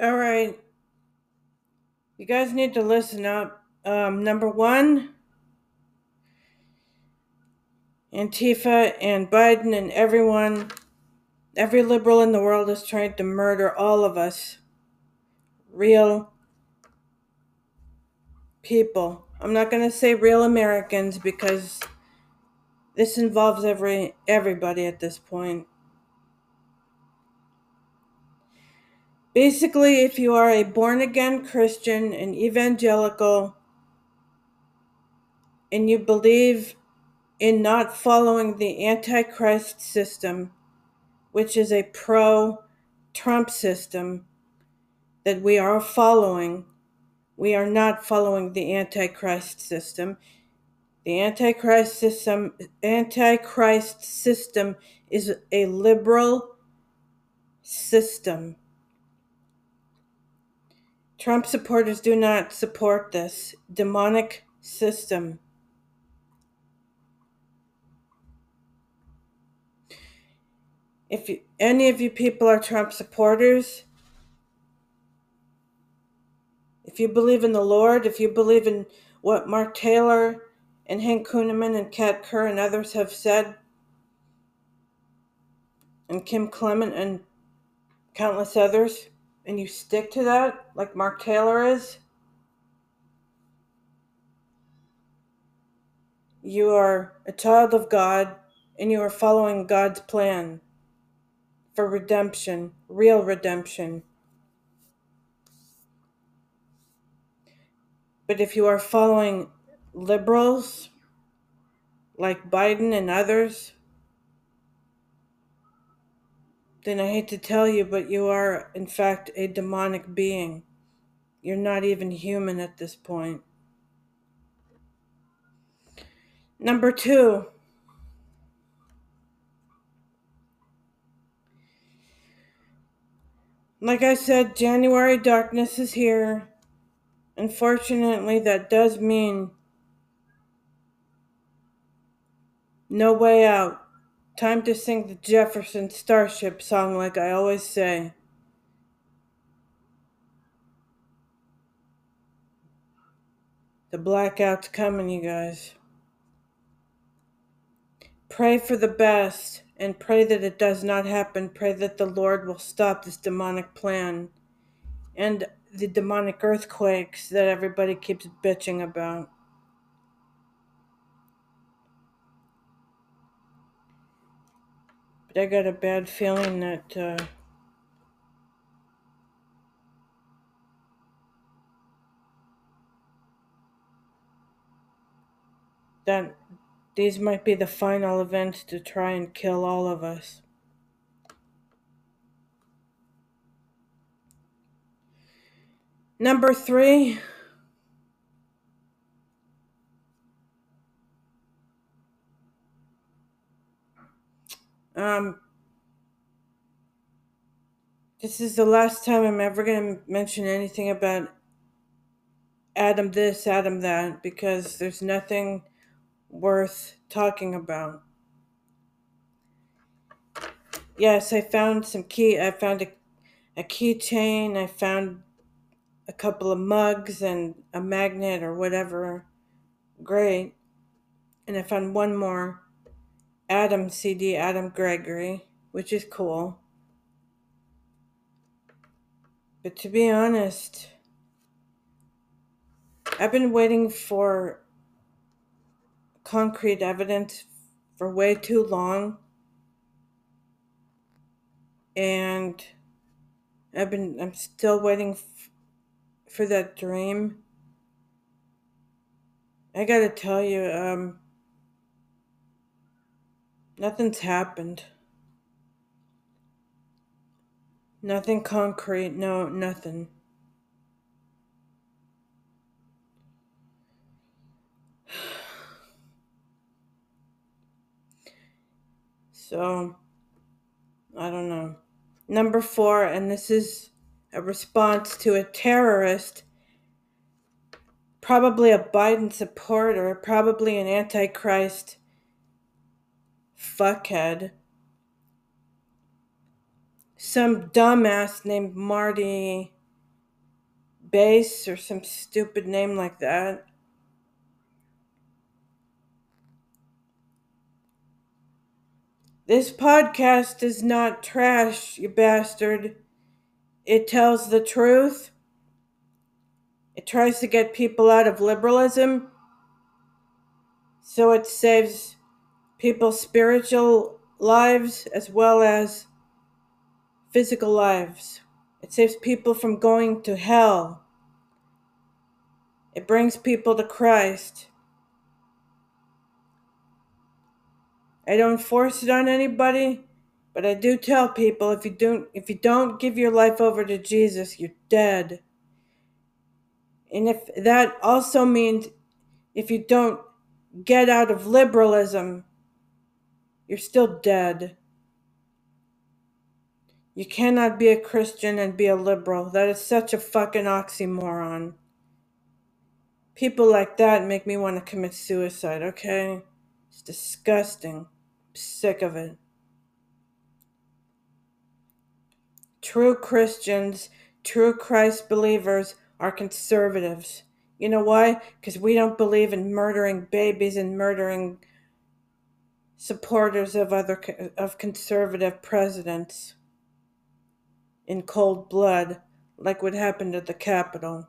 All right. You guys need to listen up. Um, number one, Antifa and Biden and everyone, every liberal in the world is trying to murder all of us. Real people. I'm not going to say real Americans because this involves every everybody at this point. Basically, if you are a born again Christian, an evangelical, and you believe in not following the Antichrist system, which is a pro Trump system that we are following, we are not following the Antichrist system. The Antichrist system Antichrist system is a liberal system. Trump supporters do not support this demonic system. If you, any of you people are Trump supporters, if you believe in the Lord, if you believe in what Mark Taylor and Hank Kunneman and Kat Kerr and others have said, and Kim Clement and countless others, and you stick to that, like Mark Taylor is, you are a child of God and you are following God's plan for redemption, real redemption. But if you are following liberals like Biden and others, then I hate to tell you, but you are, in fact, a demonic being. You're not even human at this point. Number two, like I said, January darkness is here. Unfortunately, that does mean no way out. Time to sing the Jefferson Starship song, like I always say. The blackout's coming, you guys. Pray for the best and pray that it does not happen. Pray that the Lord will stop this demonic plan and the demonic earthquakes that everybody keeps bitching about. But I got a bad feeling that uh, that these might be the final events to try and kill all of us. Number three. Um, this is the last time I'm ever going to mention anything about Adam this, Adam that, because there's nothing worth talking about. Yes, I found some key. I found a, a keychain. I found a couple of mugs and a magnet or whatever. Great. And I found one more Adam CD, Adam Gregory, which is cool. But to be honest, I've been waiting for concrete evidence for way too long. And I've been I'm still waiting f- for that dream. I got to tell you um nothing's happened. Nothing concrete, no, nothing. So, I don't know. Number four, and this is a response to a terrorist, probably a Biden supporter, probably an antichrist fuckhead. Some dumbass named Marty base or some stupid name like that. This podcast is not trash, you bastard. It tells the truth. It tries to get people out of liberalism. So it saves people's spiritual lives as well as physical lives. It saves people from going to hell. It brings people to Christ. I don't force it on anybody, but I do tell people if you don't if you don't give your life over to Jesus, you're dead. And if that also means if you don't get out of liberalism, you're still dead. You cannot be a Christian and be a liberal. That is such a fucking oxymoron. People like that make me want to commit suicide, okay? It's disgusting sick of it. True Christians, true Christ believers are conservatives. You know why? Because we don't believe in murdering babies and murdering supporters of other of conservative presidents in cold blood, like what happened at the Capitol.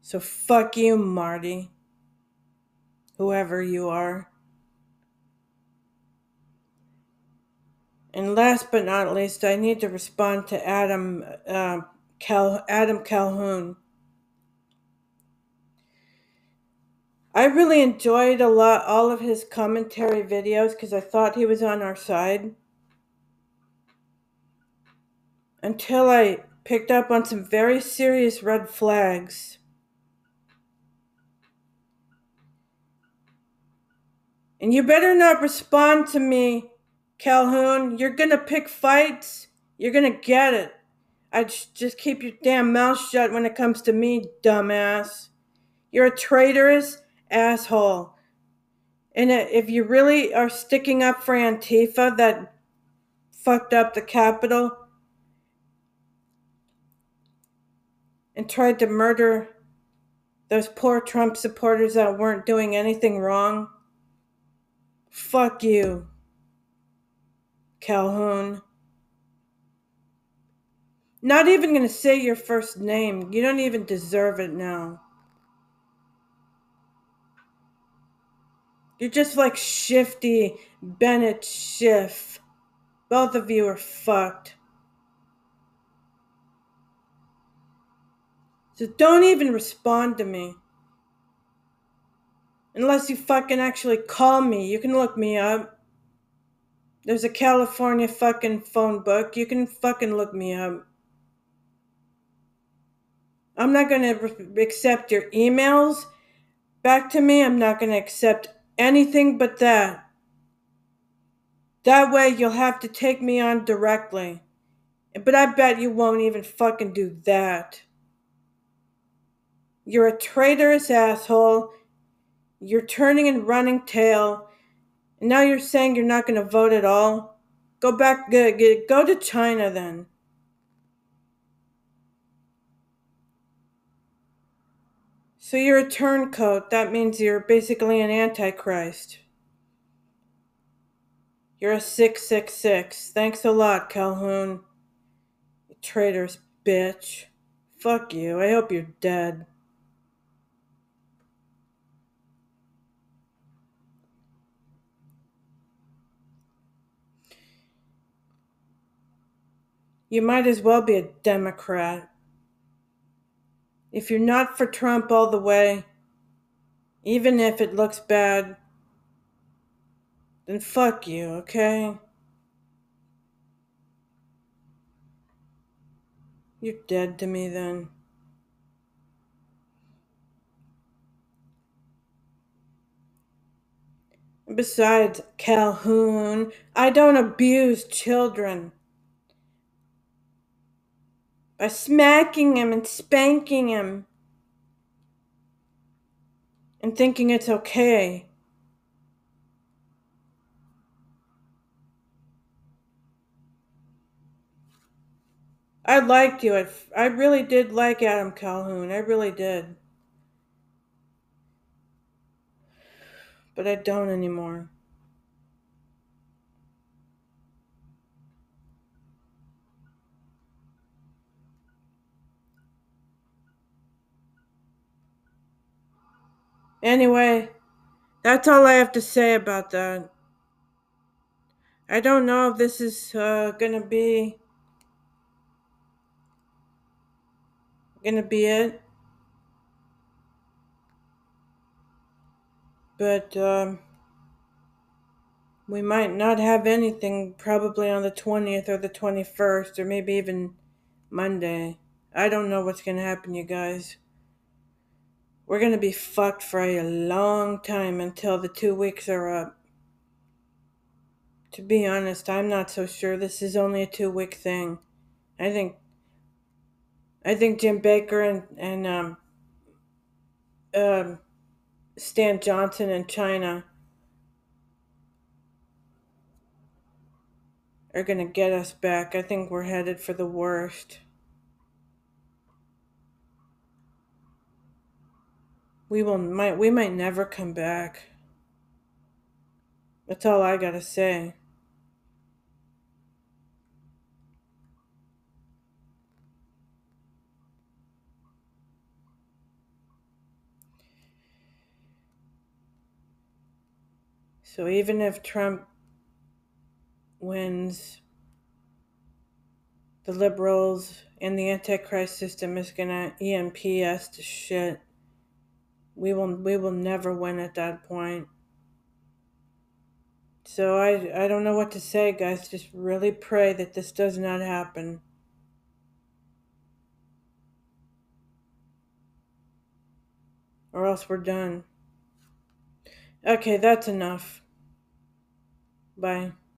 So fuck you, Marty whoever you are. And last but not least, I need to respond to Adam uh, Cal- Adam Calhoun. I really enjoyed a lot all of his commentary videos because I thought he was on our side. Until I picked up on some very serious red flags. And you better not respond to me, Calhoun. You're gonna pick fights. You're gonna get it. I just keep your damn mouth shut when it comes to me, dumbass. You're a traitorous asshole. And if you really are sticking up for Antifa that fucked up the Capitol and tried to murder those poor Trump supporters that weren't doing anything wrong, Fuck you, Calhoun. Not even gonna say your first name. You don't even deserve it now. You're just like Shifty Bennett Schiff. Both of you are fucked. So don't even respond to me. Unless you fucking actually call me. You can look me up. There's a California fucking phone book. You can fucking look me up. I'm not going to re- accept your emails back to me. I'm not going to accept anything but that. That way you'll have to take me on directly. But I bet you won't even fucking do that. You're a traitorous asshole you're turning and running tail. And now you're saying you're not going to vote at all? Go back, go, go to China then. So you're a turncoat. That means you're basically an antichrist. You're a 666. Thanks a lot, Calhoun. You traitorous bitch. Fuck you. I hope you're dead. You might as well be a Democrat. If you're not for Trump all the way, even if it looks bad, then fuck you, okay? You're dead to me then. Besides, Calhoun, I don't abuse children by smacking him and spanking him and thinking it's okay. I liked you. At, I really did like Adam Calhoun. I really did. But I don't anymore. Anyway, that's all I have to say about that. I don't know if this is uh, gonna be gonna be it, but um, we might not have anything probably on the 20th or the 21st or maybe even Monday. I don't know what's gonna happen, you guys. We're gonna be fucked for a long time until the two weeks are up. To be honest, I'm not so sure this is only a two week thing. I think I think Jim Bakker and and um, um, Stan Johnson in China are gonna get us back. I think we're headed for the worst. We will might we might never come back. That's all I gotta say. So even if Trump wins, the liberals and the Antichrist system is gonna EMP us to shit. We will we will never win at that point. So I I don't know what to say, guys. Just really pray that this does not happen. Or else we're done. Okay, that's enough. Bye.